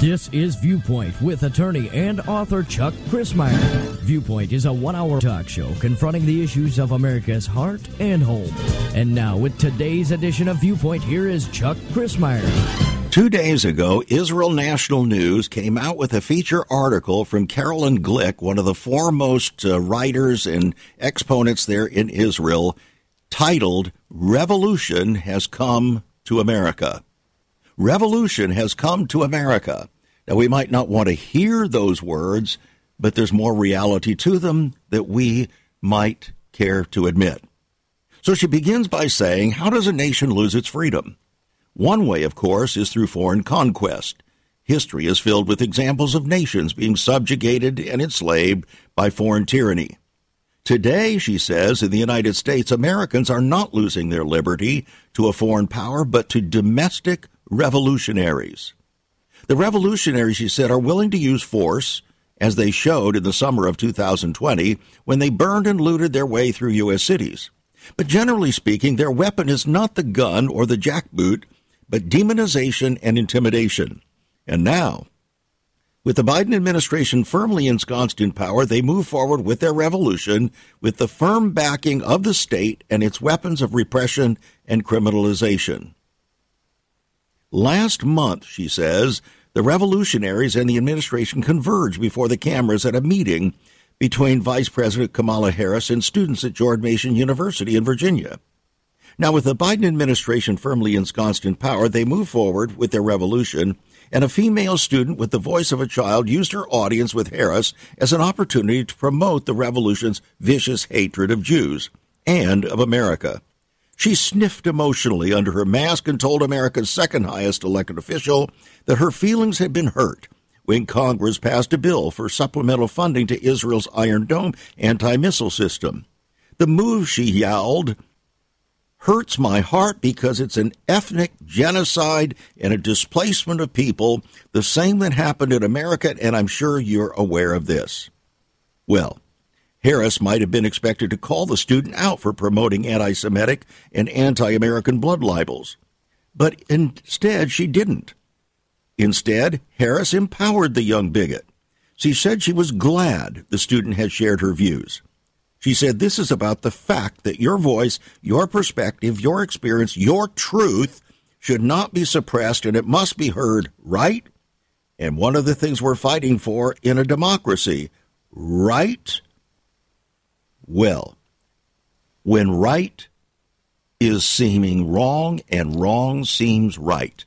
This is Viewpoint with attorney and author Chuck Crismier. Viewpoint is a one hour talk show confronting the issues of America's heart and home. And now, with today's edition of Viewpoint, here is Chuck Crismier. Two days ago, Israel National News came out with a feature article from Carolyn Glick, one of the foremost uh, writers and exponents there in Israel, titled Revolution Has Come to America. Revolution has come to America. Now, we might not want to hear those words, but there's more reality to them that we might care to admit. So she begins by saying, How does a nation lose its freedom? One way, of course, is through foreign conquest. History is filled with examples of nations being subjugated and enslaved by foreign tyranny. Today, she says, in the United States, Americans are not losing their liberty to a foreign power, but to domestic revolutionaries. The revolutionaries, she said, are willing to use force, as they showed in the summer of 2020 when they burned and looted their way through U.S. cities. But generally speaking, their weapon is not the gun or the jackboot, but demonization and intimidation. And now, with the Biden administration firmly ensconced in power, they move forward with their revolution with the firm backing of the state and its weapons of repression and criminalization. Last month, she says, the revolutionaries and the administration converged before the cameras at a meeting between Vice President Kamala Harris and students at George Mason University in Virginia. Now, with the Biden administration firmly ensconced in power, they move forward with their revolution, and a female student with the voice of a child used her audience with Harris as an opportunity to promote the revolution's vicious hatred of Jews and of America. She sniffed emotionally under her mask and told America's second highest elected official that her feelings had been hurt when Congress passed a bill for supplemental funding to Israel's Iron Dome anti missile system. The move, she yowled, hurts my heart because it's an ethnic genocide and a displacement of people, the same that happened in America, and I'm sure you're aware of this. Well, Harris might have been expected to call the student out for promoting anti Semitic and anti American blood libels. But instead, she didn't. Instead, Harris empowered the young bigot. She said she was glad the student had shared her views. She said this is about the fact that your voice, your perspective, your experience, your truth should not be suppressed and it must be heard, right? And one of the things we're fighting for in a democracy, right? well. When right is seeming wrong and wrong seems right,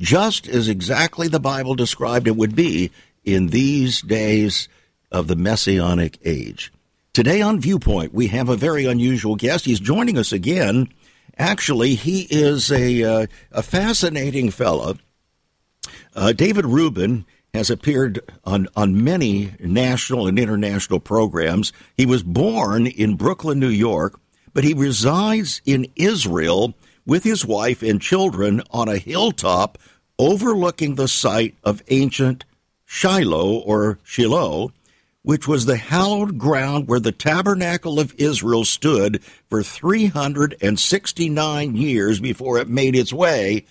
just as exactly the Bible described it would be in these days of the Messianic age. Today on Viewpoint, we have a very unusual guest. He's joining us again. Actually, he is a, uh, a fascinating fellow. Uh, David Rubin has appeared on, on many national and international programs. He was born in Brooklyn, New York, but he resides in Israel with his wife and children on a hilltop overlooking the site of ancient Shiloh or Shiloh, which was the hallowed ground where the tabernacle of Israel stood for 369 years before it made its way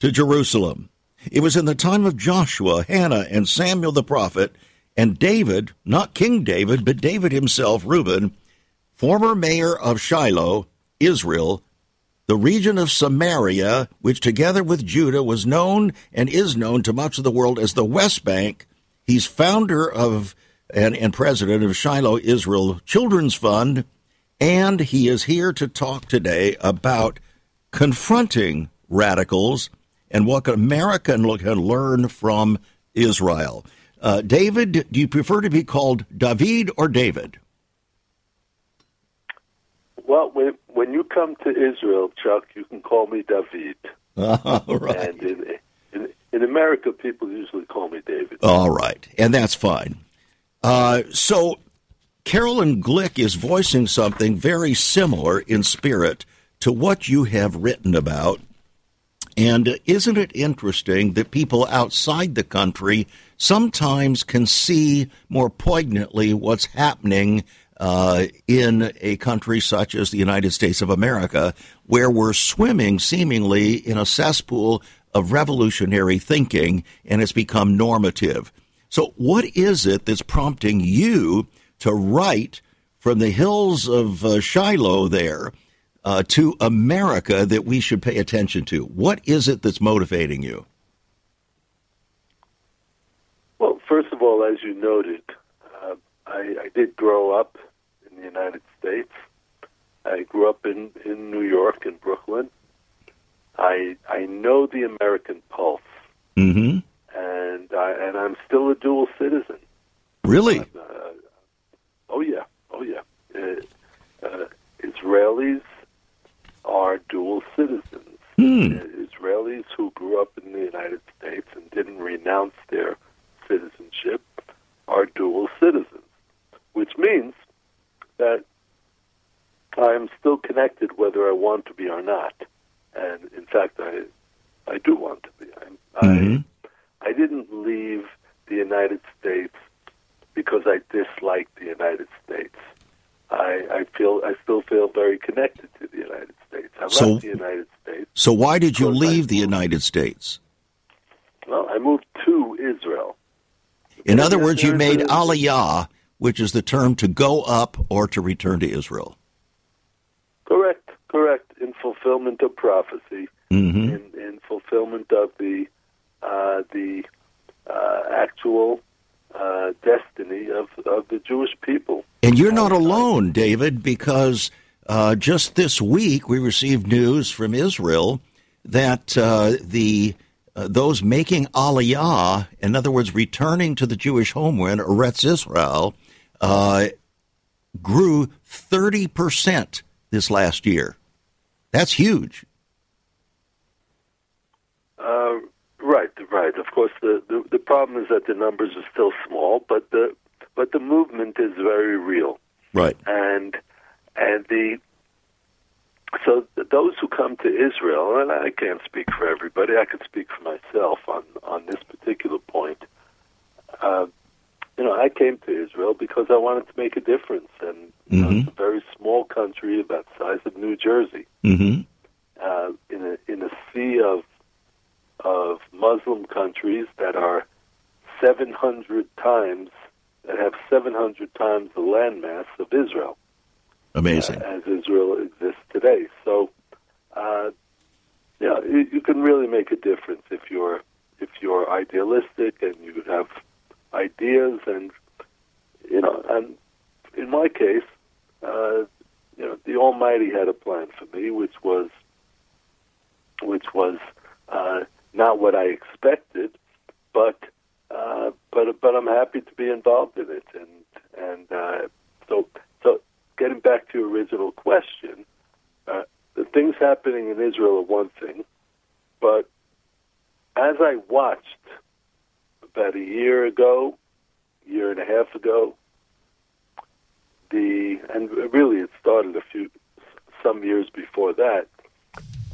to Jerusalem. It was in the time of Joshua, Hannah, and Samuel the prophet, and David, not King David, but David himself, Rubin, former mayor of Shiloh, Israel, the region of Samaria, which together with Judah was known and is known to much of the world as the West Bank. He's founder of and, and president of Shiloh Israel Children's Fund, and he is here to talk today about confronting radicals and what America can learn from Israel. Uh, David, do you prefer to be called David or David? Well, when, when you come to Israel, Chuck, you can call me David. All right. And in, in, in America, people usually call me David. All right, and that's fine. Uh, so, Carolyn Glick is voicing something very similar in spirit to what you have written about and isn't it interesting that people outside the country sometimes can see more poignantly what's happening uh, in a country such as the United States of America, where we're swimming seemingly in a cesspool of revolutionary thinking and it's become normative. So, what is it that's prompting you to write from the hills of uh, Shiloh there uh, to America that we should pay attention to? What is it that's motivating you? Well, first of all, as you noted, uh, I, I did grow up in the United States. I grew up in, in New York, in Brooklyn. I I know the American pulse, mm-hmm. And I and I'm still a dual citizen. Really? Uh, oh yeah, oh yeah. Uh, uh, Israelis are dual citizens. Hmm. Israelis who grew up in the United States and didn't renounce their citizenship are dual citizens, which means that I am still connected whether I want to be or not. And in fact, I I do want to be. I, mm-hmm. I didn't leave the United States because I disliked the United States. I, I feel I still feel very connected to the United States. I So- left the United States. So, why did you leave the United States? Well, I moved to Israel. In other Yeah, words, you made aliyah, which is the term to go up or to return to Israel. Correct, correct. In fulfillment of prophecy, Mm-hmm. in, in fulfillment of the the uh, actual uh, destiny of, of the Jewish people. And you're not alone, David, because uh, just this week we received news from Israel that uh, the uh, those making aliyah, in other words, returning to the Jewish homeland, Eretz Israel, uh, grew 30% this last year. That's huge. Uh, right. Of course, the, the the problem is that the numbers are still small, but the but the movement is very real. Right. and and the so those who come to Israel, and I can't speak for everybody, I can speak for myself on on this particular point. Uh, you know, I came to Israel because I wanted to make a difference, and know, Mhm. it's a very small country about the size of New Jersey, Mm-hmm. uh, in a in a sea of of Muslim countries that are 700 times that have 700 times the landmass of Israel Amazing. uh, as Israel exists today. So, uh, yeah, you, you can really make a difference if you're if you're idealistic and you have ideas, and you know, and in my case, uh, you know, the Almighty had a plan for me, which was which was uh, not what I expected, but uh, but but I'm happy to be involved in it, and and uh, so so getting back to your original question, uh, the things happening in Israel are one thing, but as I watched about a year ago, year and a half ago, the and really it started a few some years before that,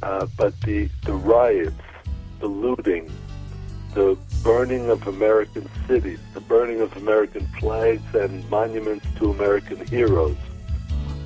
uh, but the the riots, the looting, the burning of American cities, the burning of American flags and monuments to American heroes.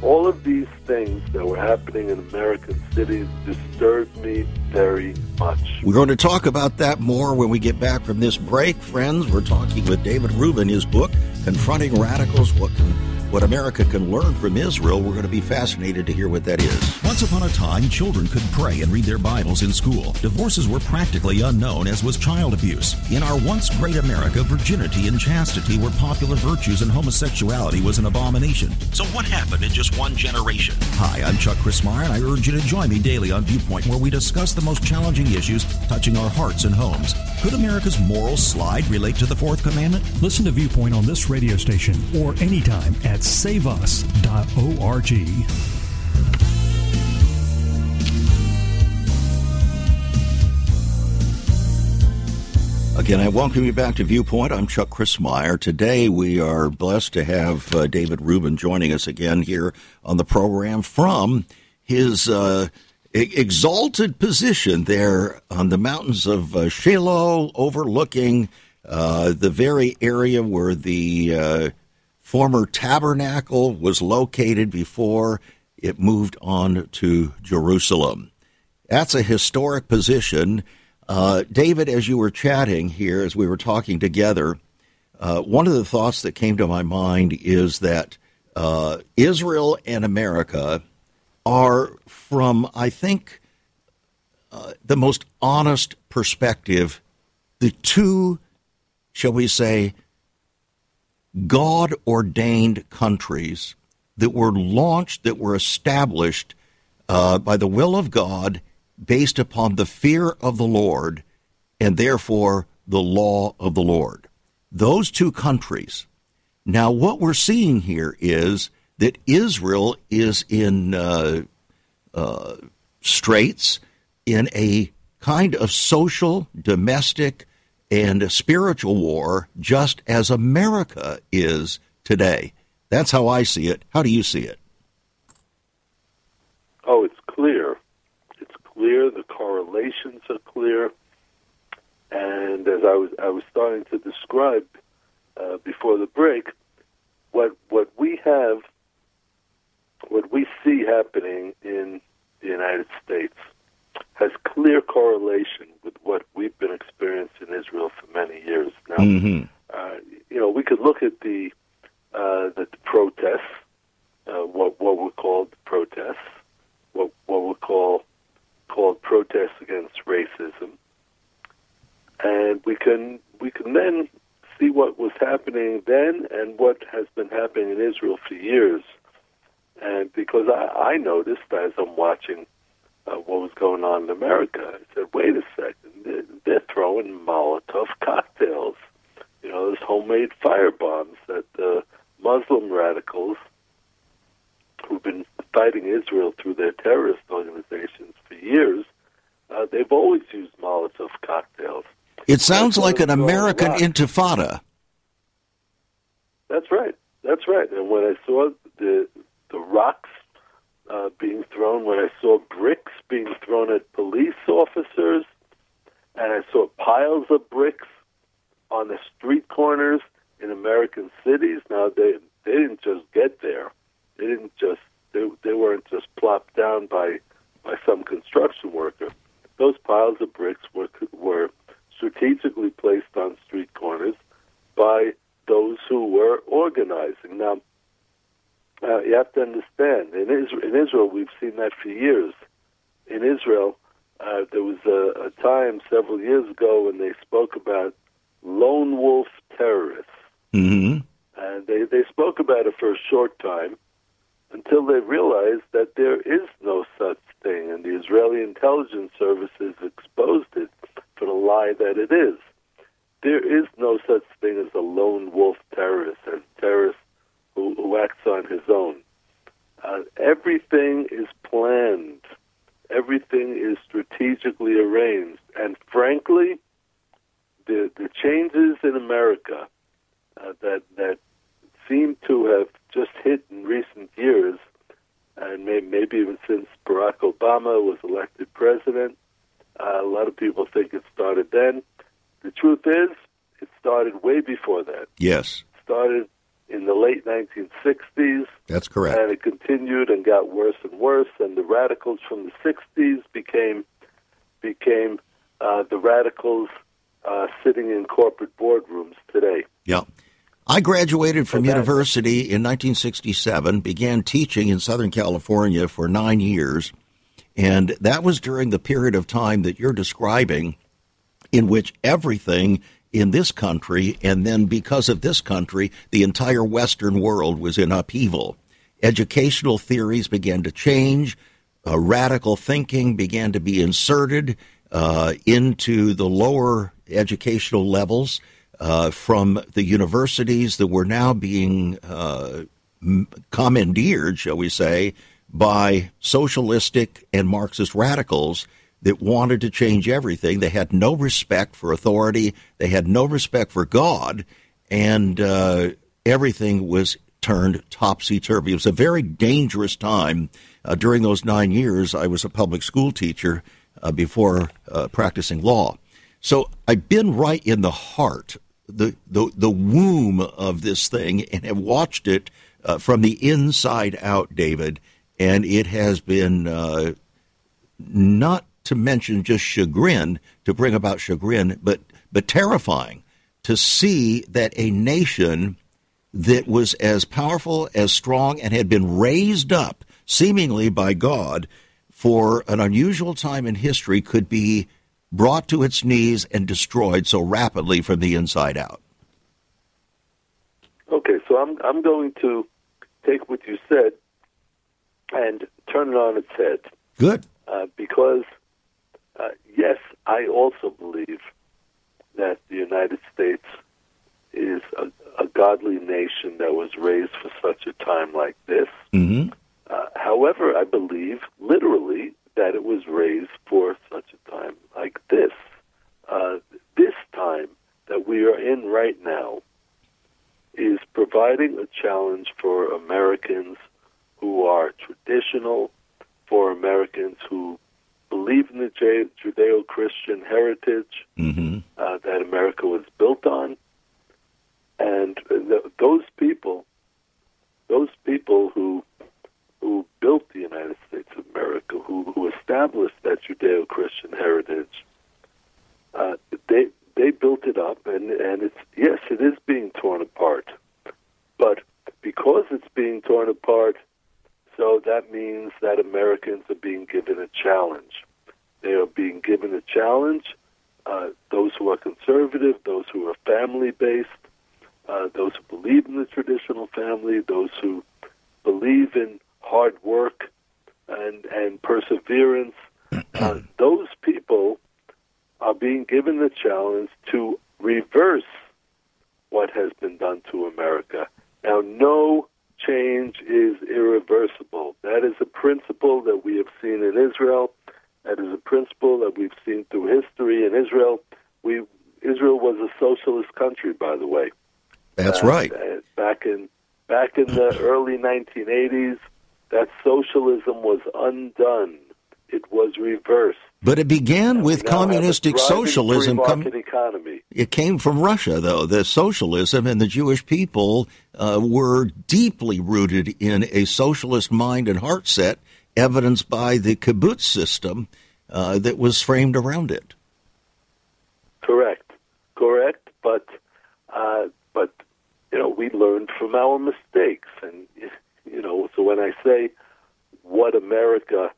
All of these things that were happening in American cities disturbed me very much. We're going to talk about that more when we get back from this break, friends. We're talking with David Rubin, his book, Confronting Radicals What Can what America can learn from Israel. We're going to be fascinated to hear what that is. Once upon a time, children could pray and read their Bibles in school. Divorces were practically unknown, as was child abuse. In our once great America, virginity and chastity were popular virtues, and homosexuality was an abomination. So, what happened in just one generation? Hi, I'm Chuck Crismier, and I urge you to join me daily on Viewpoint, where we discuss the most challenging issues touching our hearts and homes. Could America's moral slide relate to the Fourth Commandment? Listen to Viewpoint on this radio station or anytime at saveus.org. Again, I welcome you back to Viewpoint. I'm Chuck Crismier. Today, we are blessed to have uh, David Rubin joining us again here on the program from his uh, exalted position there on the mountains of uh, Shiloh, overlooking uh, the very area where the uh, former tabernacle was located before it moved on to Jerusalem. That's a historic position. Uh, David, as you were chatting here, as we were talking together, uh, one of the thoughts that came to my mind is that uh, Israel and America are, from I think, uh, the most honest perspective, the two, shall we say, God ordained countries that were launched, that were established uh, by the will of God based upon the fear of the Lord and therefore the law of the Lord. Those two countries. Now, what we're seeing here is that Israel is in uh, uh, straits, in a kind of social, domestic, and spiritual war, just as America is today. That's how I see it. How do you see it? Oh, it's clear. It's clear. The correlations are clear. And as I was, I was starting to describe uh, before the break, what what we have, what we see happening in the United States, has clear correlation with what we've been experiencing in Israel for many years now. Mm-hmm. Uh, you know, we could look at the uh, the, the protests, uh, what what were called protests, what what were called called protests against racism, and we can we can then see what was happening then and what has been happening in Israel for years. And because I, I noticed as I'm watching uh, what was going on in America, I said, wait a second, they're, they're throwing Molotov cocktails. You know, those homemade fire bombs that uh, Muslim radicals who've been fighting Israel through their terrorist organizations for years, uh, they've always used Molotov cocktails. It sounds like an American intifada. That's right. That's right. And when I saw the the rocks uh, being thrown, when I saw bricks being thrown at police officers, and I saw piles of bricks on the street corners in American cities. Now they they didn't just get there. They didn't just they they weren't just plopped down by by some construction worker. Those piles of bricks were were strategically placed on street corners by those who were organizing. Now, uh, you have to understand, in Israel, in Israel, we've seen that for years. In Israel, uh, there was a, a time several years ago when they spoke about lone wolf terrorists. Mm-hmm. And they, they spoke about it for a short time until they realized that there is no such thing, and the Israeli intelligence services exposed it for the lie that it is. There is no such thing as a lone wolf terrorist, a terrorist who, who acts on his own. Uh, everything is planned. Everything is strategically arranged. And frankly, the, the changes in America uh, that, that seem to have just hit in recent years, and may, maybe even since Barack Obama was elected president, uh, a lot of people think it started then. The truth is, it started way before that. Yes. It started in the late 1960s. That's correct. And it continued and got worse and worse. And the radicals from the 60s became became uh, the radicals uh, sitting in corporate boardrooms today. Yeah. I graduated from university in 1967, began teaching in Southern California for nine years, and that was during the period of time that you're describing in which everything in this country, and then because of this country, the entire Western world was in upheaval. Educational theories began to change, uh, radical thinking began to be inserted uh, into the lower educational levels uh, from the universities that were now being uh, commandeered, shall we say, by socialistic and Marxist radicals that wanted to change everything. They had no respect for authority, they had no respect for God, and uh, everything was turned topsy turvy. It was a very dangerous time. Uh, during those nine years, I was a public school teacher uh, before uh, practicing law. So I've been right in the heart, the the, the womb of this thing and have watched it uh, from the inside out, David, and it has been uh, not to mention just chagrin to bring about chagrin, but but terrifying to see that a nation that was as powerful, as strong, and had been raised up seemingly by God for an unusual time in history could be brought to its knees and destroyed so rapidly from the inside out. Okay, so I'm I'm going to take what you said and turn it on its head. Good. Uh, because, uh, yes, I also believe that the United States is a, a, godly nation that was raised for such a time like this. Mm-hmm. Uh, however, I believe literally that it was raised for such a time like this. Uh, this time that we are in right now is providing a challenge for Americans who are traditional, for Americans who believe in the Judeo Christian heritage mm-hmm. uh, that America was built on. And th- those people, those people who who built the United States of America, who, who established that Judeo Christian heritage, uh, they they built it up, and and it's yes, it is being torn apart, but because it's being torn apart, so that means that Americans are being given a challenge. They are being given a challenge. Uh, those who are conservative, those who are family based, uh, those who believe in the traditional family, those who believe in hard work and and perseverance, uh, those people are being given the challenge to reverse what has been done to America. Now, no change is irreversible. That is a principle that we have seen in Israel. That is a principle that we've seen through history in Israel. We Israel was a socialist country, by the way. That's uh, right. Uh, back in back in the early 1980s, that socialism was undone it was reversed. But it began with communistic socialism. Com- economy. It came from Russia, though. The socialism and the Jewish people uh, were deeply rooted in a socialist mind and heart set, evidenced by the kibbutz system uh, that was framed around it. Correct, correct. But uh, but you know we learned from our mistakes, and you know so when I say what America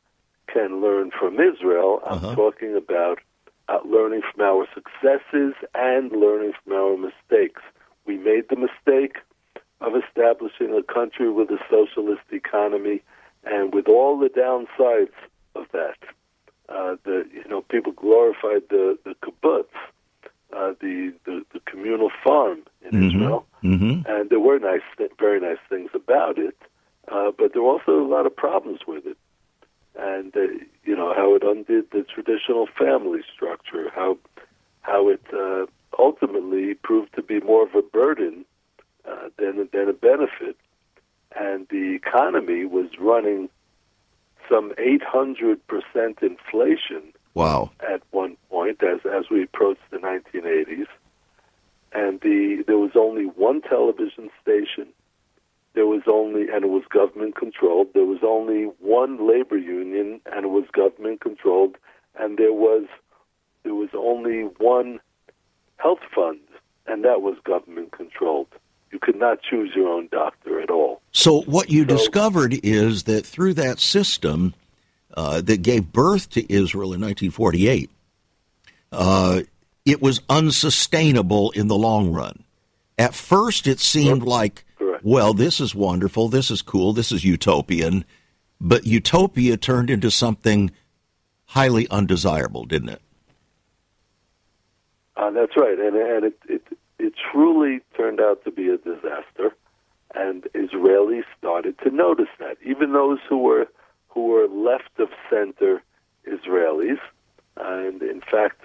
can learn from Israel. I'm uh-huh. talking about uh, learning from our successes and learning from our mistakes. We made the mistake of establishing a country with a socialist economy, and with all the downsides of that. Uh, the you know people glorified the the kibbutz, uh, the, the the communal farm in mm-hmm. Israel, mm-hmm. and there were nice, very nice things about it, uh, but there were also a lot of problems with it and uh, you know how it undid the traditional family structure, how how it uh, ultimately proved to be more of a burden uh, than than a benefit, and the economy was running some 800 percent inflation. Wow! At one point, as as we approached the 1980s, and the there was only one television station there was only, and it was government controlled, there was only one labor union, and it was government controlled, and there was there was only one health fund, and that was government controlled. You could not choose your own doctor at all. So what you so, discovered is that through that system uh, that gave birth to Israel in 1948, uh, it was unsustainable in the long run. At first, it seemed like well, this is wonderful, this is cool, this is utopian, but utopia turned into something highly undesirable, didn't it? Uh, that's right, and, and it, it it truly turned out to be a disaster, and Israelis started to notice that. Even those who were who were left of center Israelis, and in fact,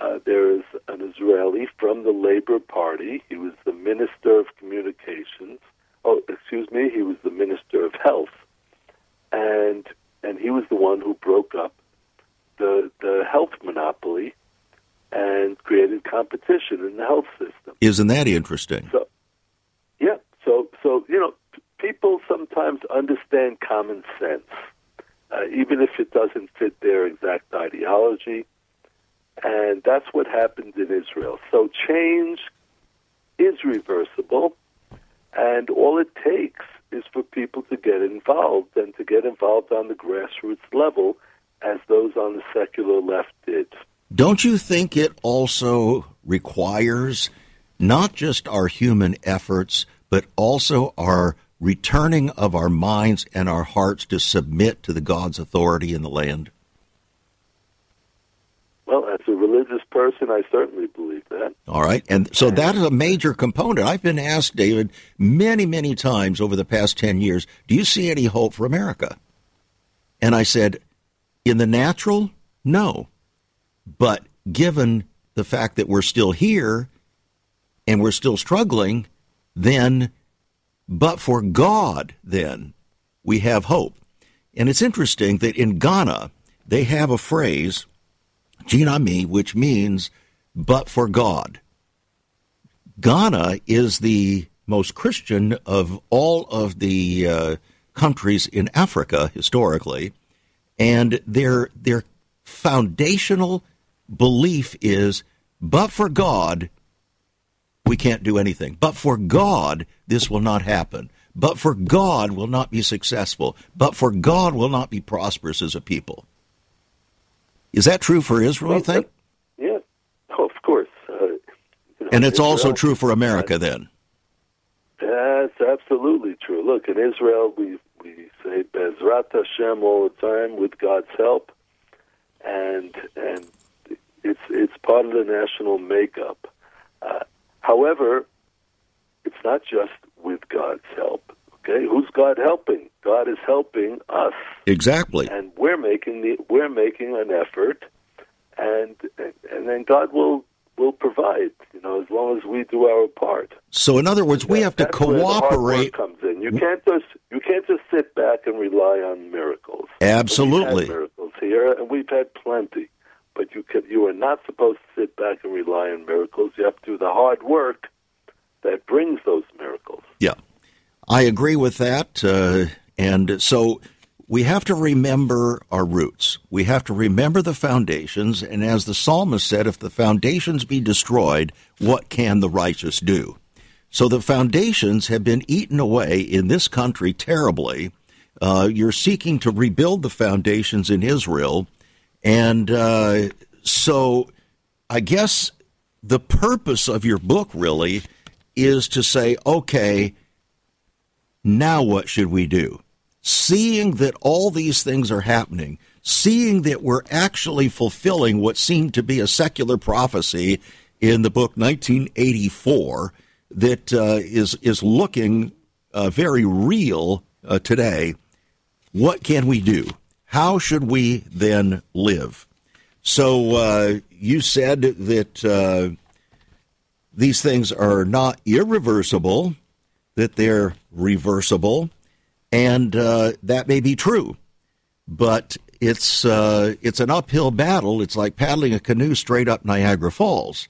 uh, there is an Israeli from the Labor Party. He was the Minister of Communications, oh, excuse me, he was the Minister of Health, and and he was the one who broke up the the health monopoly and created competition in the health system. Isn't that interesting? So, yeah. So, so you know, people sometimes understand common sense, uh, even if it doesn't fit their exact ideology. And that's what happened in Israel. So change is reversible, and all it takes is for people to get involved and to get involved on the grassroots level as those on the secular left did. Don't you think it also requires not just our human efforts, but also our returning of our minds and our hearts to submit to the God's authority in the land? Well, as a religious person, I certainly believe that. All right. And so that is a major component. I've been asked, David, many, many times over the past 10 years, do you see any hope for America? And I said, in the natural, no. But given the fact that we're still here and we're still struggling, then, but for God, then, we have hope. And it's interesting that in Ghana, they have a phrase, Gye Nyame, which means, but for God. Ghana is the most Christian of all of the uh, countries in Africa historically, and their their foundational belief is, but for God, we can't do anything. But for God, this will not happen. But for God will not be successful. But for God will not be prosperous as a people. Is that true for Israel, you think? Yeah, oh, of course. Uh, you know, and it's Israel, also true for America, then? That's absolutely true. Look, in Israel, we we say Bezrat Hashem all the time with God's help, and and it's it's part of the national makeup. Uh, however, it's not just with God's help. Okay, who's God helping? God is helping us. Exactly. And we're making the we're making an effort, and and then God will will provide. You know, as long as we do our part. So, in other words, we have to cooperate. comes in. You can't just you can't just sit back and rely on miracles. Absolutely, miracles here, and we've had plenty. But you can you are not supposed to sit back and rely on miracles. You have to do the hard work that brings those miracles. Yeah, I agree with that. Uh, and so we have to remember our roots. We have to remember the foundations. And as the psalmist said, if the foundations be destroyed, what can the righteous do? So the foundations have been eaten away in this country terribly. Uh, you're seeking to rebuild the foundations in Israel. And uh, so I guess the purpose of your book really is to say, okay, now what should we do? Seeing that all these things are happening, seeing that we're actually fulfilling what seemed to be a secular prophecy in the book 1984 that uh, is is looking uh, very real uh, today. What can we do? How should we then live? So uh, you said that uh, these things are not irreversible, that they're reversible, and uh, that may be true, but it's uh, it's an uphill battle. It's like paddling a canoe straight up Niagara Falls,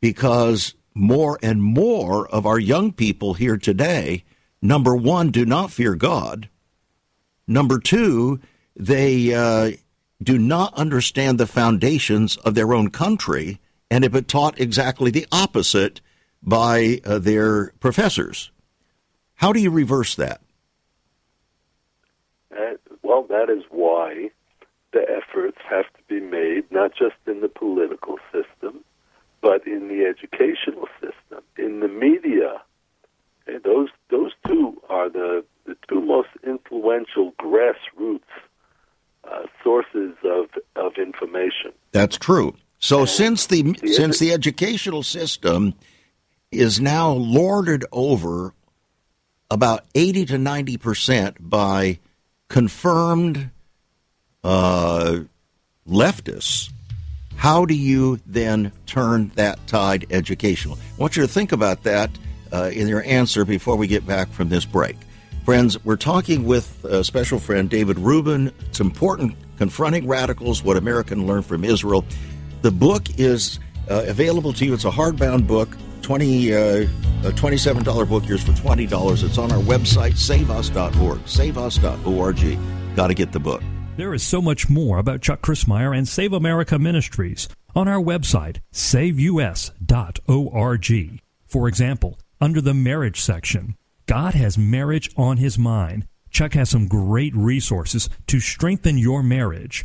because more and more of our young people here today, number one, do not fear God. Number two, they uh, do not understand the foundations of their own country and have been taught exactly the opposite by uh, their professors. How do you reverse that? Uh, well, that is why the efforts have to be made, not just in the political system, but in the educational system, in the media. And those those two are the, the two most influential grassroots uh, sources of, of information. That's true. So and since the, the since the educational system is now lorded over about 80 to 90 percent by confirmed uh, leftists, how do you then turn that tide educational? I want you to think about that uh, in your answer before we get back from this break. Friends, we're talking with a special friend, David Rubin. It's important confronting radicals, what America can learn from Israel. The book is uh, available to you. It's a hardbound book, 20, uh, a $27 book. Yours for $20. It's on our website, saveus.org. Saveus.org. Got to get the book. There is so much more about Chuck Crismier and Save America Ministries on our website, saveus.org. For example, under the marriage section, God has marriage on his mind. Chuck has some great resources to strengthen your marriage.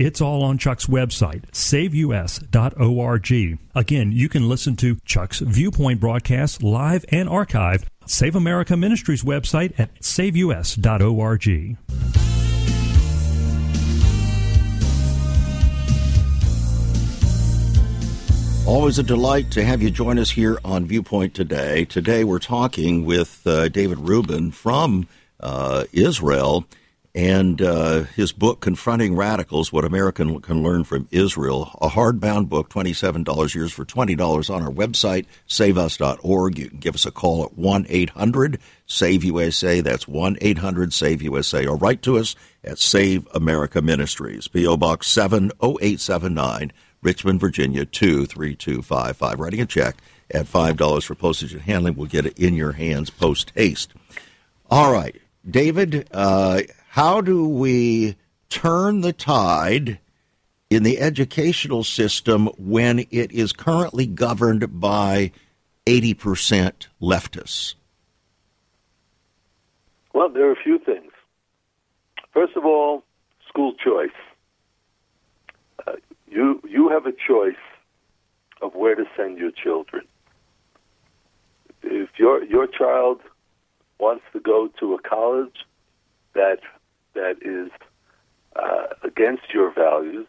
It's all on Chuck's website, saveus.org. Again, you can listen to Chuck's Viewpoint broadcast live and archived. Save America Ministries website at saveus.org. Always a delight to have you join us here on Viewpoint today. Today we're talking with uh, David Rubin from uh, Israel and uh, his book, Confronting Radicals What American Can Learn from Israel, a hardbound book, $27 yours for $20 on our website, saveus.org. You can give us a call at 1 800 SAVE USA. That's 1 800 SAVE USA. Or write to us at Save America Ministries, P.O. Box 70879, Richmond, Virginia 23255. Writing a check at $5 for postage and handling will get it in your hands post haste. All right. David, uh, how do we turn the tide in the educational system when it is currently governed by 80% leftists? Well, there are a few things. First of all, school choice. Uh, you you have a choice of where to send your children. If your your child wants to go to a college that that is uh, against your values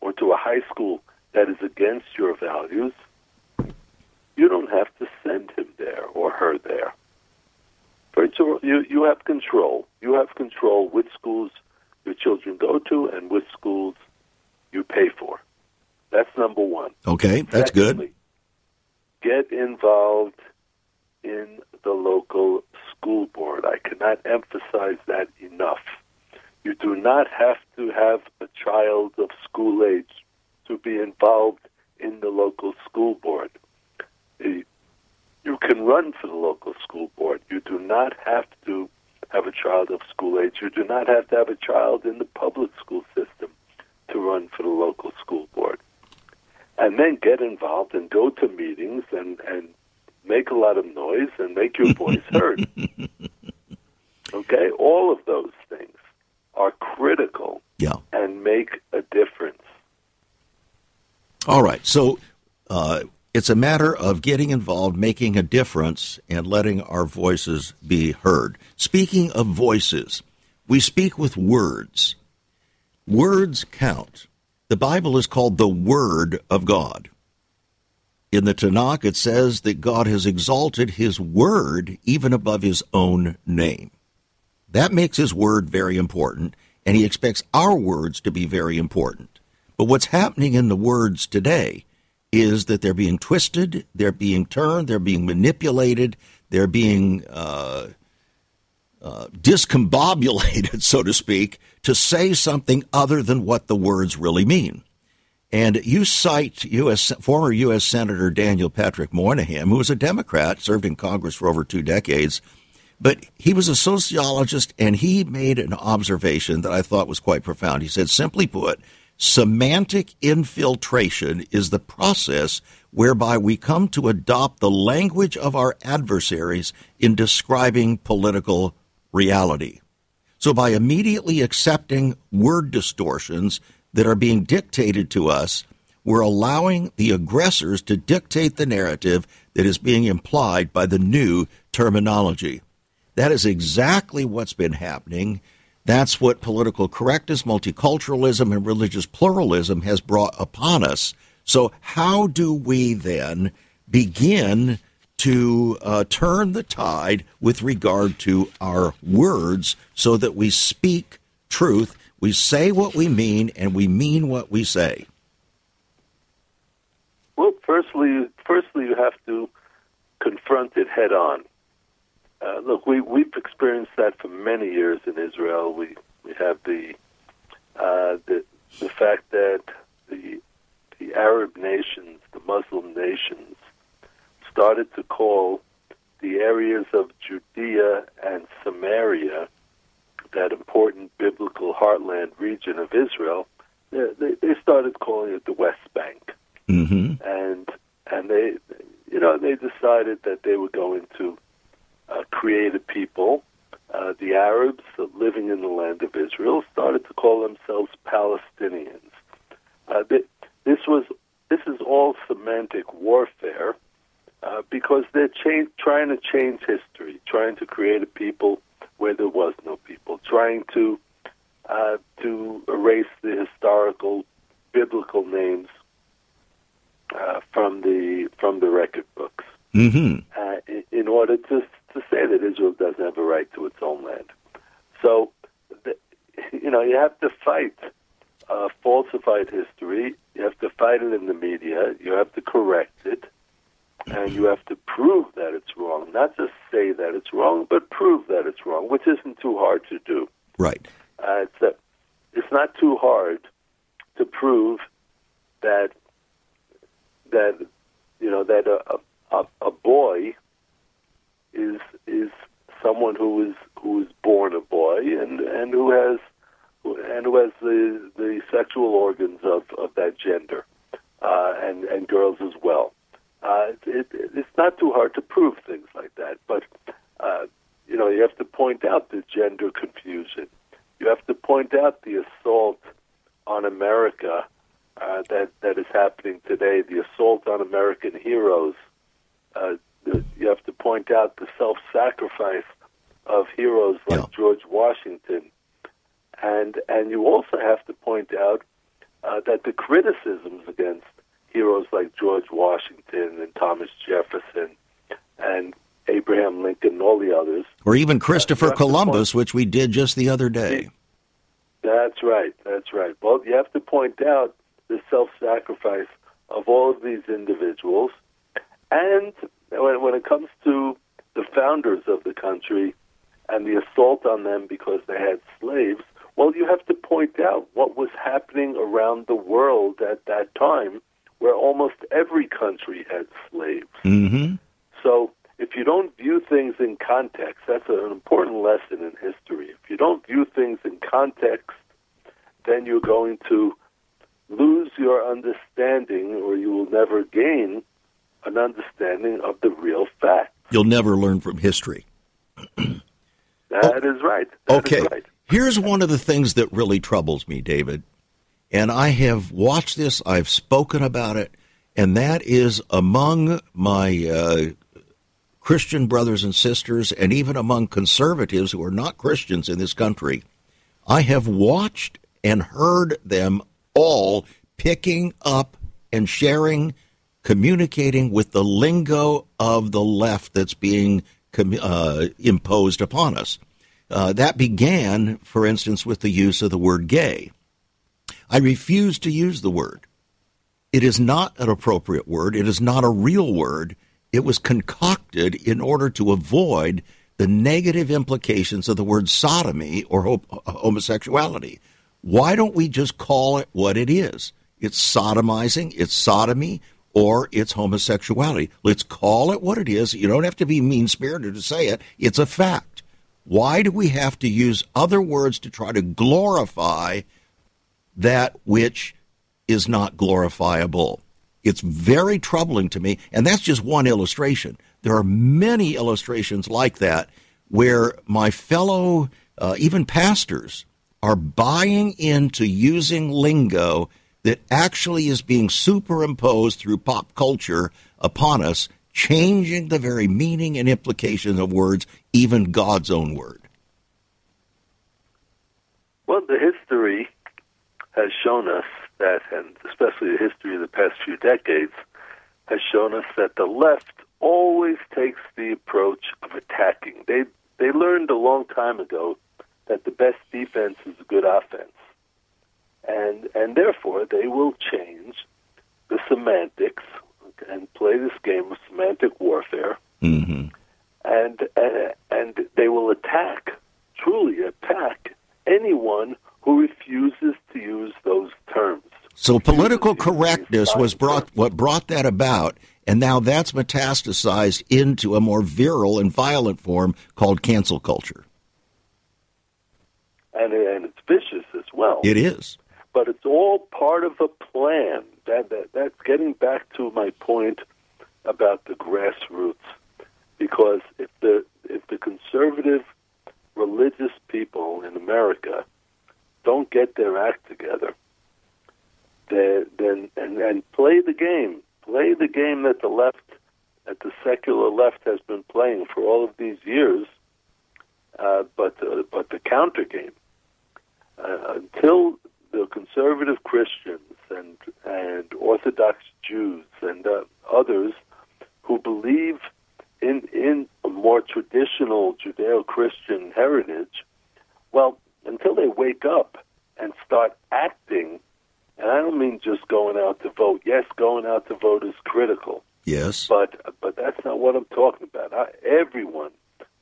or to a high school that is against your values, you don't have to send him there or her there. First of all, you, you have control. You have control which schools your children go to and which schools you pay for. That's number one. Okay, that's Secondly, good. Get involved in the local school board. I cannot emphasize that enough. You do not have to have a child of school age to be involved in the local school board. You can run for the local school board. You do not have to have a child of school age. You do not have to have a child in the public school system to run for the local school board. And then get involved and go to meetings and, and make a lot of noise and make your voice heard. Okay? All of those things are critical yeah. and make a difference. All right. So uh, it's a matter of getting involved, making a difference, and letting our voices be heard. Speaking of voices, we speak with words. Words count. The Bible is called the Word of God. In the Tanakh, it says that God has exalted His Word even above His own name. That makes his word very important, and he expects our words to be very important. But what's happening in the words today is that they're being twisted, they're being turned, they're being manipulated, they're being uh, uh, discombobulated, so to speak, to say something other than what the words really mean. And you cite U.S. former U.S. Senator Daniel Patrick Moynihan, who was a Democrat, served in Congress for over two decades, but he was a sociologist and he made an observation that I thought was quite profound. He said, simply put, semantic infiltration is the process whereby we come to adopt the language of our adversaries in describing political reality. So by immediately accepting word distortions that are being dictated to us, we're allowing the aggressors to dictate the narrative that is being implied by the new terminology. That is exactly what's been happening. That's what political correctness, multiculturalism, and religious pluralism has brought upon us. So, how do we then begin to uh, turn the tide with regard to our words so that we speak truth, we say what we mean, and we mean what we say? Well, firstly, firstly, you have to confront it head on. Uh, look, we we've experienced that for many years in Israel. We we have the uh, the the fact that the the Arab nations, the Muslim nations, started to call the areas of Judea and Samaria, that important biblical heartland region of Israel, they, they started calling it the West Bank, mm-hmm. and and they, you know, they decided that they were going to uh, people. Uh, the Arabs living in the land of Israel started to call themselves Palestinians. Uh, this was this is all semantic warfare uh, because they're cha- trying to change history, trying to create a people where there was no people, trying to uh, to erase the historical biblical names uh, from the from the record books mm-hmm. uh, in, in, order to to say that Israel doesn't have a right to its own land. So, the, you know, you have to fight uh, falsified history. You have to fight it in the media. You have to correct it, and you have to prove that it's wrong. Not just say that it's wrong, but prove that it's wrong, which isn't too hard to do. Right. Uh, it's a, it's not too hard to prove that that you know that a, a, a boy is is someone who is who is born a boy and and who has and who has the the sexual organs of of that gender uh, and and girls as well. Uh, it, it, it's not too hard to prove things like that, but uh, you know you have to point out the gender confusion. You have to point out the assault on America uh, that that is happening today. The assault on American heroes. Uh, you have to point out the self-sacrifice of heroes like yeah. George Washington, and and you also have to point out uh, that the criticisms against heroes like George Washington and Thomas Jefferson and Abraham Lincoln and all the others, or even Christopher Columbus, which we did just the other day. That's right. That's right. Well, you have to point out the self-sacrifice of all of these individuals, and when, when it comes to the founders of the country and the assault on them because they had slaves, well, you have to point out what was happening around the world at that time, where almost every country had slaves. Mm-hmm. So, if you don't view things in context, that's an important lesson in history. If you don't view things in context, then you're going to lose your understanding, or you will never gain an understanding of the real facts. You'll never learn from history. That is right. That okay. is right. Here's one of the things that really troubles me, David. And I have watched this, I've spoken about it, and that is among my uh, Christian brothers and sisters, and even among conservatives who are not Christians in this country. I have watched and heard them all picking up and sharing, communicating with the lingo of the left that's being uh, imposed upon us. Uh, that began, for instance, with the use of the word gay. I refuse to use the word. It is not an appropriate word. It is not a real word. It was concocted in order to avoid the negative implications of the word sodomy or uh, homosexuality. Why don't we just call it what it is? It's sodomizing, it's sodomy, or it's homosexuality. Let's call it what it is. You don't have to be mean spirited to say it, it's a fact. Why do we have to use other words to try to glorify that which is not glorifiable? It's very troubling to me, and that's just one illustration. There are many illustrations like that where my fellow, uh, even pastors, are buying into using lingo that actually is being superimposed through pop culture upon us, changing the very meaning and implication of words, even God's own word. Well, the history has shown us that, and especially the history of the past few decades, has shown us that the left always takes the approach of attacking. They they learned a long time ago that the best defense is a good offense, and and therefore they will change the semantics and play this game of semantic warfare, Mm-hmm. and uh, and they will attack, truly attack anyone who refuses to use those terms. So political correctness was brought what brought that about, and now that's metastasized into a more virile and violent form called cancel culture. and and it's vicious as well. It is. but it's all part of a plan. That, that that's getting back to my point about the grassroots, because if the if the conservative religious people in America don't get their act together, then and, and play the game, play the game that the left, that the secular left has been playing for all of these years, uh, but uh, but the counter game. Uh, until the conservative Christians and and Orthodox Jews and uh, others who believe in in a more traditional Judeo-Christian heritage, well, until they wake up start acting, and I don't mean just going out to vote. Yes, going out to vote is critical, Yes. but but that's not what I'm talking about. I, everyone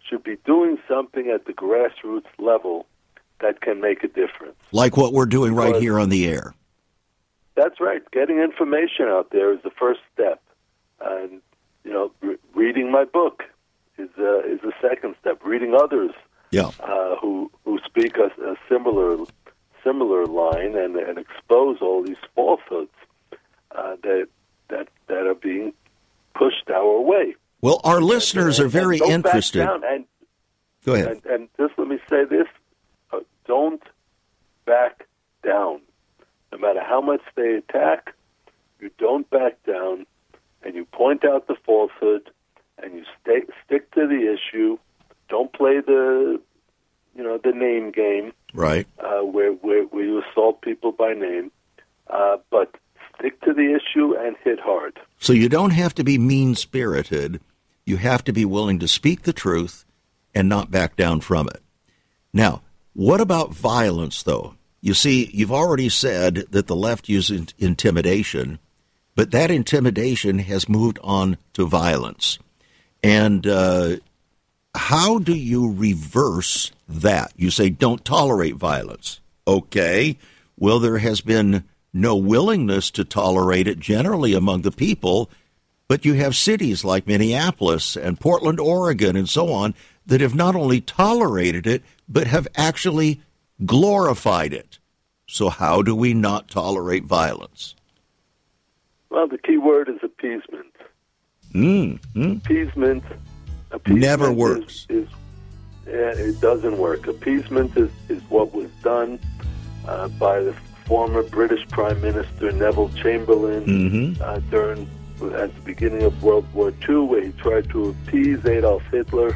should be doing something at the grassroots level that can make a difference. Like what we're doing right Because- here on the air. That's right. Getting information out there is the first step, and you know, re- reading my book is uh, is the second step. Reading others Yeah. uh, who who speak a, a similar similar line and and expose all these falsehoods uh, that that that are being pushed our way. Well, our listeners are And- very and interested. Go ahead. and, and just let me say this: uh, don't back down. No matter how much they attack, you don't back down, and you point out the falsehood, and you stay, stick to the issue. Don't play the, you know, the name game Right. uh, where, where where you assault people by name, uh, but stick to the issue and hit hard. So you don't have to be mean spirited. You have to be willing to speak the truth and not back down from it. Now, what about violence, though? You see, you've already said that the left uses intimidation, but that intimidation has moved on to violence. And uh, how do you reverse that? You say, don't tolerate violence. Okay. Well, there has been no willingness to tolerate it generally among the people, but you have cities like Minneapolis and Portland, Oregon, and so on that have not only tolerated it, but have actually glorified it. So, how do we not tolerate violence? Well, the key word is appeasement. Mm, mm. appeasement, appeasement Never works. Is, yeah, it doesn't work. Appeasement is, is what was done uh, by the former British Prime Minister Neville Chamberlain Mhm. uh, during at the beginning of World War II, where he tried to appease Adolf Hitler,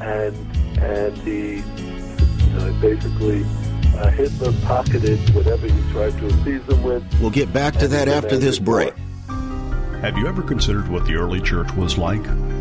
and and he you know, basically uh, Hitler pocketed whatever he tried to appease him with. We'll get back to that after this break. more. Have you ever considered what the early church was like?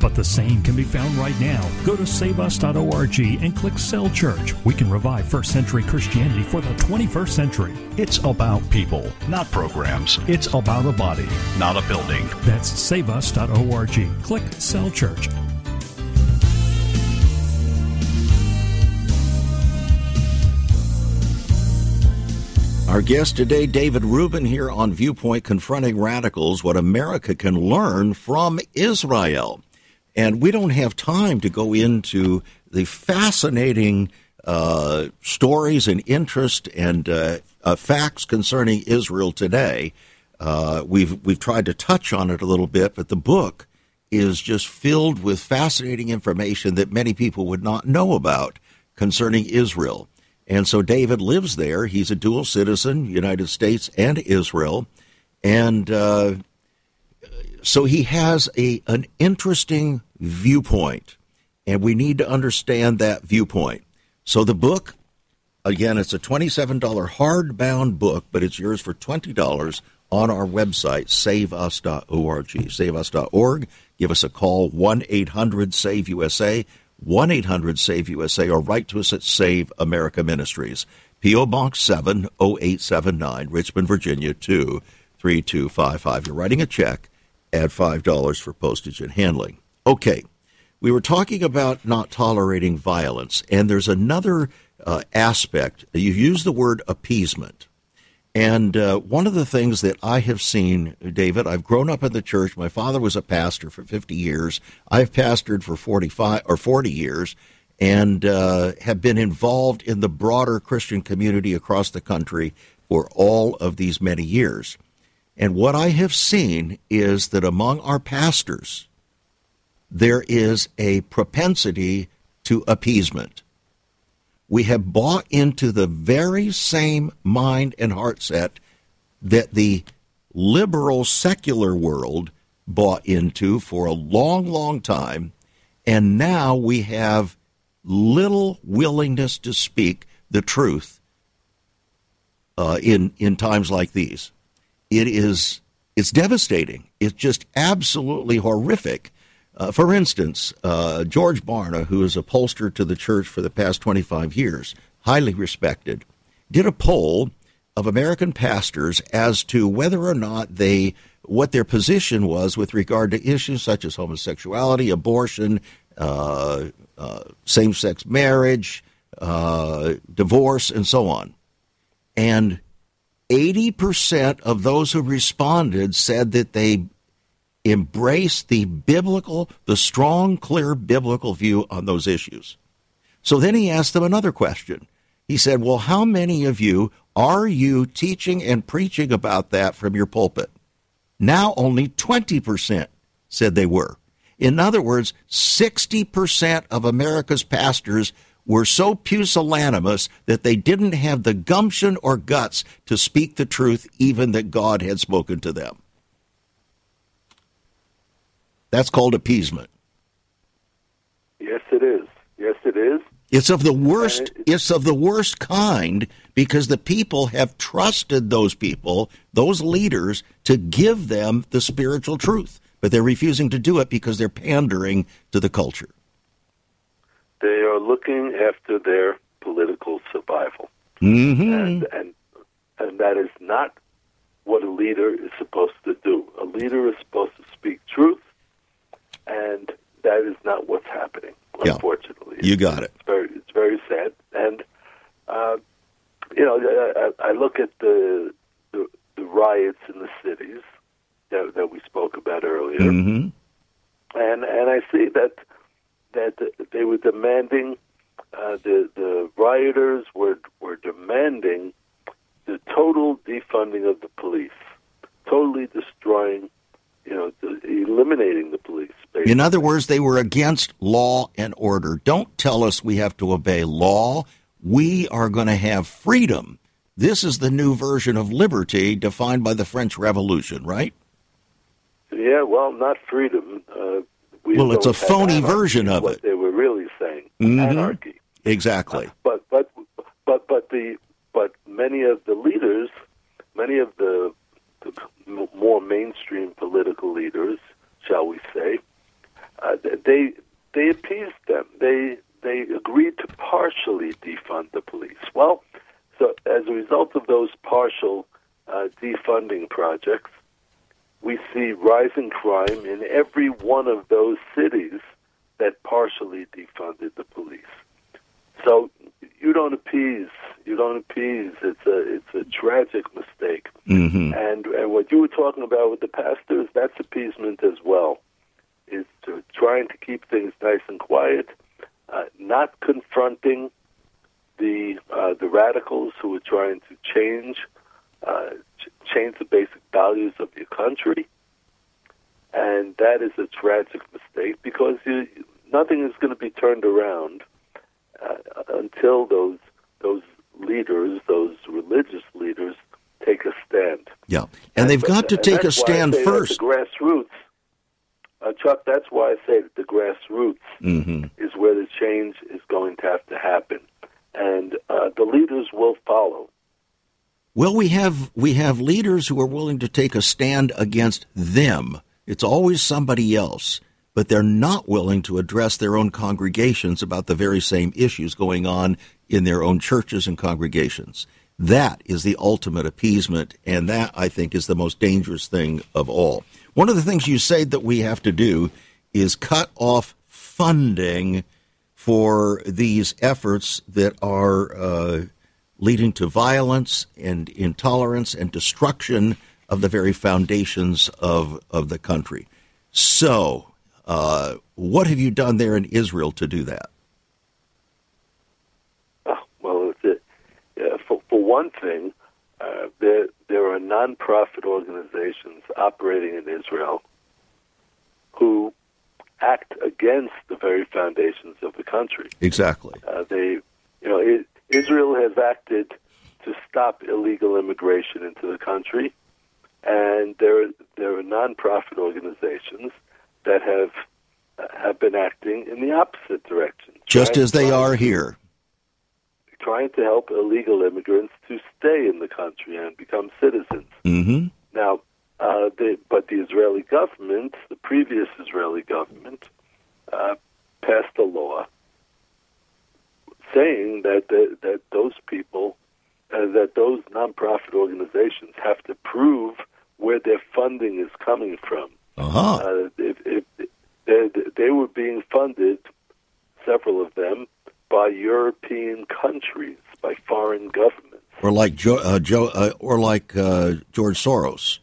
But the same can be found right now. Go to saveus.org and click Cell Church. We can revive first century Christianity for the 21st century. It's about people, not programs. It's about a body, not a building. That's saveus.org. Click Cell Church. Our guest today, David Rubin, here on Viewpoint Confronting Radicals What America Can Learn from Israel. And we don't have time to go into the fascinating uh, stories and interest and uh, uh, facts concerning Israel today. Uh, we've we've tried to touch on it a little bit, but the book is just filled with fascinating information that many people would not know about concerning Israel. And so David lives there. He's a dual citizen, United States and Israel, and uh, so he has a an interesting viewpoint, and we need to understand that viewpoint. So the book, again, it's a twenty-seven dollar hardbound book, but it's yours for twenty dollars on our website, saveus.org. Saveus.org. Give us a call, 1 800 SAVE USA, 1 800 SAVE USA, or write to us at Save America Ministries. P.O. Box 70879, Richmond, Virginia 23255. You're writing a check, add $5 for postage and handling. Okay, we were talking about not tolerating violence, and there's another uh, aspect. You use the word appeasement. And uh, one of the things that I have seen, David, I've grown up in the church. My father was a pastor for 50 years. I've pastored for 45 or 40 years and uh, have been involved in the broader Christian community across the country for all of these many years. And what I have seen is that among our pastors, there is a propensity to appeasement we have bought into the very same mind and heart set that the liberal secular world bought into for a long, long time. And now we have little willingness to speak the truth uh, in, in times like these. It is it's devastating. It's just absolutely horrific uh, for instance, uh, George Barna, who is a pollster to the church for the past 25 years, highly respected, did a poll of American pastors as to whether or not they what their position was with regard to issues such as homosexuality, abortion, uh, uh same-sex marriage, uh, divorce, and so on. And 80% of those who responded said that they embraced the biblical, the strong, clear biblical view on those issues. So then he asked them another question. He said, Well, how many of you are you teaching and preaching about that from your pulpit? Now only 20% said they were. In other words, 60% of America's pastors were so pusillanimous that they didn't have the gumption or guts to speak the truth, even that God had spoken to them. That's called appeasement. Yes, it is. Yes, it is. It's of the worst. It's of the worst kind because the people have trusted those people, those leaders, to give them the spiritual truth, but they're refusing to do it because they're pandering to the culture. They are looking after their political survival, mm-hmm. and and and that is not what a leader is supposed to do. A leader is supposed to speak truth and that is not what's happening. Unfortunately, yeah, you got it. It's very, it's very sad, and uh, you know, I, I look at the, the, the riots in the cities that, that we spoke about earlier, mm-hmm. and and I see that that they were demanding uh, the the rioters were were demanding the total defunding of the police, totally destroying you know, eliminating the police. Basically. In other words, they were against law and order. Don't tell us we have to obey law. We are going to have freedom. This is the new version of liberty defined by the French Revolution, right? Yeah, well, not freedom. Uh, we well, it's a phony version of it. They were really saying mm-hmm. anarchy. Exactly. Uh, but but but but the but many of the leaders, many of the the more mainstream political leaders, shall we say, uh, they they appeased them. They they agreed to partially defund the police. Well, so as a result of those partial uh, defunding projects, we see rising crime in every one of those cities that partially defunded the police. So you don't appease. You don't appease. It's a it's a tragic mistake. Mm-hmm. And and what you were talking about with the pastors, that's appeasement as well. Is to trying to keep things nice and quiet, uh, not confronting the uh, the radicals who are trying to change uh, ch- change the basic values of your country, and that is a tragic mistake because you, nothing is going to be turned around uh, until those those leaders, those religious leaders, take a stand. Yeah, and they've got to and take a that's why I stand first. The grassroots, uh, Chuck. That's why I say that the grassroots hmm is where the change is going to have to happen, and uh, the leaders will follow. Well, we have we have leaders who are willing to take a stand against them. It's always somebody else, but they're not willing to address their own congregations about the very same issues going on in their own churches and congregations. That is the ultimate appeasement, and that I think is the most dangerous thing of all. One of the things you say that we have to do is cut off funding for these efforts that are uh, leading to violence and intolerance and destruction of the very foundations of, of the country. So, uh, what have you done there in Israel to do that? Oh, well. For, for one thing, uh, there there are nonprofit organizations operating in Israel who act against the very foundations of the country. Exactly. Uh, they, you know, it, Israel has acted to stop illegal immigration into the country, and there there are nonprofit organizations that have have been acting in the opposite direction, Just as they are here. trying to help illegal immigrants to stay in the country and become citizens. hmm Now, uh, the, but the Israeli government, the previous Israeli government, uh, passed a law saying that that, that those people, uh, that those nonprofit organizations have to prove where their funding is coming from. Uh-huh. Uh, if, if they, they were being funded, several of them, by European countries, by foreign governments. Or like Joe, uh, Joe uh, or like uh, George Soros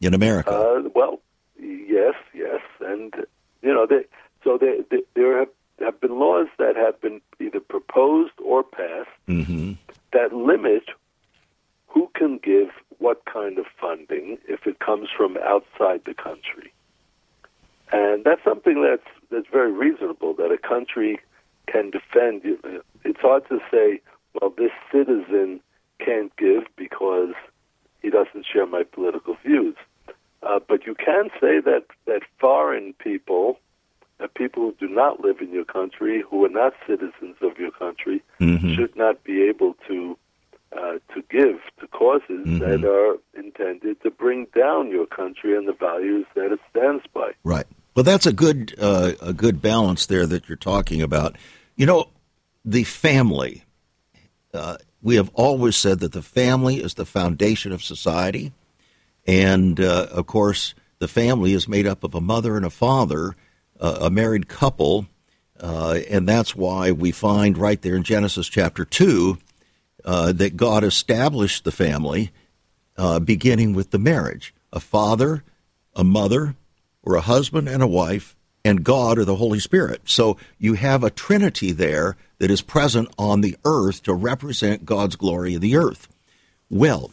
in America. Uh, well, yes, yes, and you know, they, so they, they, there have, have been laws that have been either proposed or passed hmm that limit who can give what kind of funding if it comes from outside the country, and that's something that's that's very reasonable that a country can defend. It's hard to say, well, this citizen can't give because he doesn't share my political views. Uh, but you can say that, that foreign people, that people who do not live in your country, who are not citizens of your country, hmm should not be able to uh, to give to causes Mhm. that are intended to bring down your country and the values that it stands by. Right. Well, that's a good uh, a good balance there that you're talking about. You know, the family. Uh, we have always said that the family is the foundation of society, and uh, of course, the family is made up of a mother and a father, uh, a married couple, uh, and that's why we find right there in Genesis chapter two uh, that God established the family, uh, beginning with the marriage. A father, a mother, or a husband and a wife, and God or the Holy Spirit. So you have a trinity there that is present on the earth to represent God's glory in the earth. Well,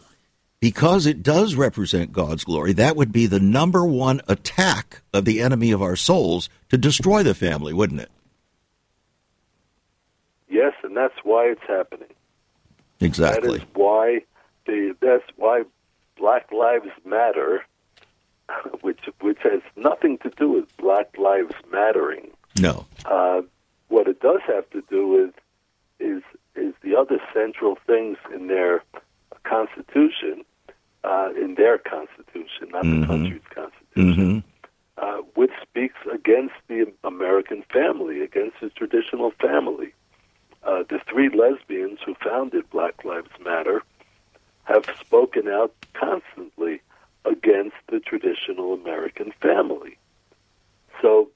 because it does represent God's glory, that would be the number one attack of the enemy of our souls to destroy the family, wouldn't it? Yes, and that's why it's happening. Exactly. That is why the that's why Black Lives Matter, which which has nothing to do with Black Lives Mattering. No. Uh, what it does have to do with is is the other central things in their constitution, uh, in their constitution, not Mhm. the country's constitution, hmm uh, which speaks against the American family, against the traditional family. Uh, the three lesbians who founded Black Lives Matter have spoken out constantly against the traditional American family. So,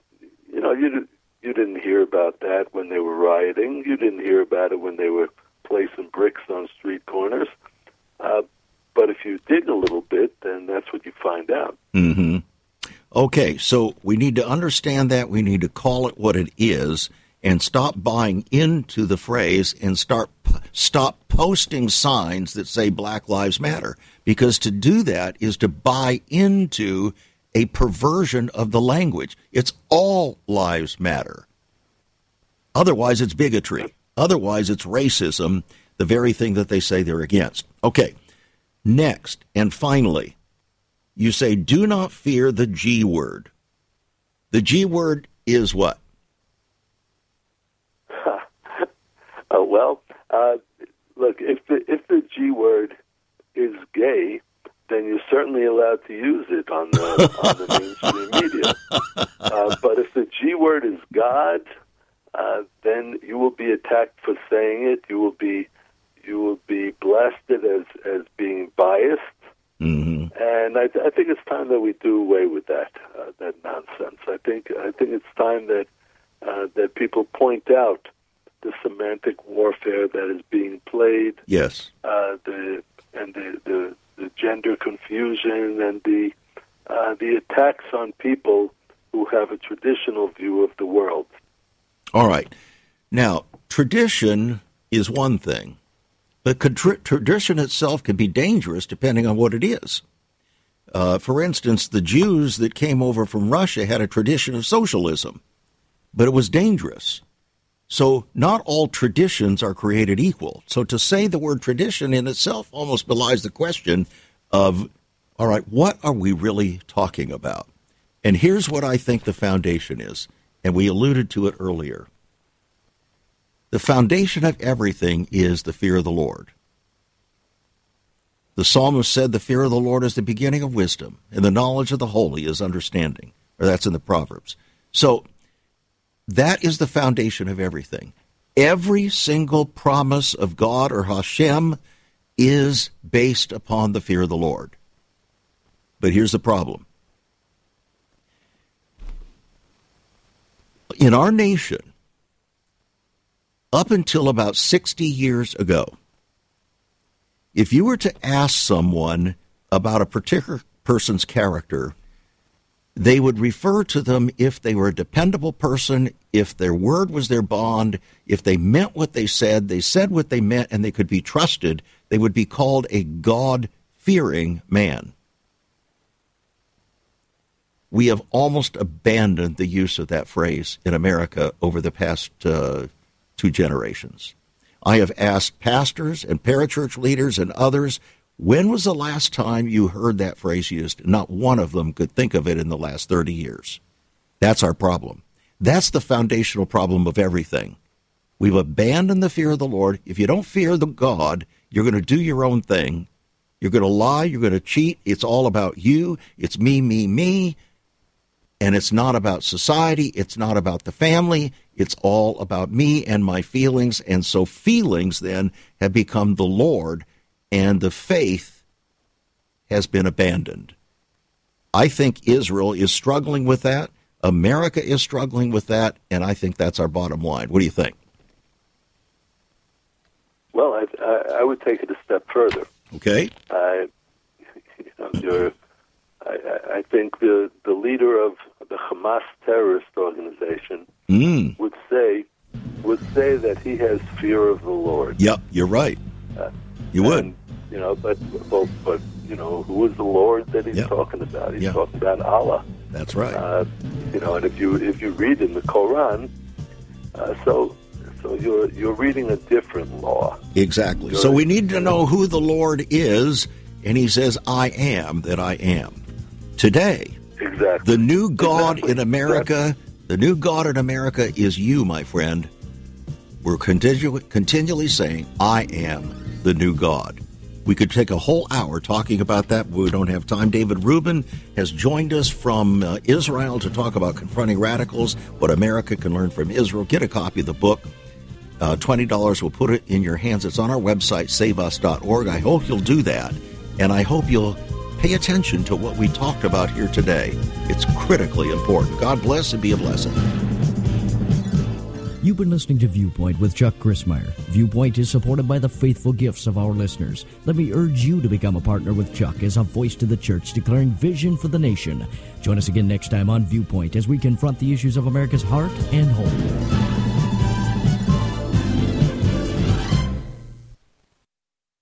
you know, you you didn't hear about that when they were rioting. You didn't hear about it when they were placing bricks on street corners. Uh, but if you dig a little bit, then that's what you find out. hmm Okay, so we need to understand that. We need to call it what it is and stop buying into the phrase and start stop posting signs that say Black Lives Matter because to do that is to buy into a perversion of the language. It's all lives matter. Otherwise, it's bigotry. Otherwise, it's racism, the very thing that they say they're against. Okay, next and finally, you say, do not fear the G word. The G word is what? uh, well, uh, look, if the, if the G word is gay, then you're certainly allowed to use it on the on the mainstream media. Uh, but if the G word is God, uh, then you will be attacked for saying it. You will be you will be blasted as as being biased. Mm-hmm. And I, I think it's time that we do away with that uh, that nonsense. I think I think it's time that uh, that people point out the semantic warfare that is being played. Yes. Uh, the and the, the, the gender confusion and the uh, the attacks on people who have a traditional view of the world. All right. Now, tradition is one thing, but tradition itself can be dangerous depending on what it is. Uh, for instance, the Jews that came over from Russia had a tradition of socialism, but it was dangerous. So, not all traditions are created equal. So, to say the word tradition in itself almost belies the question of, all right, what are we really talking about? And here's what I think the foundation is, and we alluded to it earlier. The foundation of everything is the fear of the Lord. The psalmist said, The fear of the Lord is the beginning of wisdom, and the knowledge of the holy is understanding. Or that's in the Proverbs. So, that is the foundation of everything. Every single promise of God or Hashem is based upon the fear of the Lord. But here's the problem. In our nation, up until about 60 years ago, if you were to ask someone about a particular person's character, they would refer to them if they were a dependable person, if their word was their bond, if they meant what they said, they said what they meant, and they could be trusted, they would be called a God fearing man. We have almost abandoned the use of that phrase in America over the past uh, two generations. I have asked pastors and parachurch leaders and others when was the last time you heard that phrase used? Not one of them could think of it in the last 30 years. That's our problem. That's the foundational problem of everything. We've abandoned the fear of the Lord. If you don't fear the God, you're going to do your own thing. You're going to lie. You're going to cheat. It's all about you. It's me, me, me. And it's not about society. It's not about the family. It's all about me and my feelings. And so feelings then have become the Lord and the faith has been abandoned. I think Israel is struggling with that. America is struggling with that, and I think that's our bottom line. What do you think? Well, I, I, I would take it a step further. Okay. I, you know, I, I think the the leader of the Hamas terrorist organization mm. would say would say that he has fear of the Lord. Yep, you're right. Uh, you would. And, you know, but, but but you know, who is the Lord that he's talking about? He's talking about Allah. That's right. Uh, you know, and if you if you read in the Quran, uh, so so you're you're reading a different law. Exactly. You're, so we need to know who the Lord is, and He says, "I am that I am." Today, exactly. The new God exactly. in America, exactly. the new God in America is you, my friend. We're continu- continually saying, "I am the new God." We could take a whole hour talking about that, but we don't have time. David Rubin has joined us from uh, Israel to talk about confronting radicals, what America can learn from Israel. Get a copy of the book. Uh, $20 will put it in your hands. It's on our website, saveus.org. I hope you'll do that, and I hope you'll pay attention to what we talked about here today. It's critically important. God bless and be a blessing. You've been listening to Viewpoint with Chuck Crismier. Viewpoint is supported by the faithful gifts of our listeners. Let me urge you to become a partner with Chuck as a voice to the church declaring vision for the nation. Join us again next time on Viewpoint as we confront the issues of America's heart and home.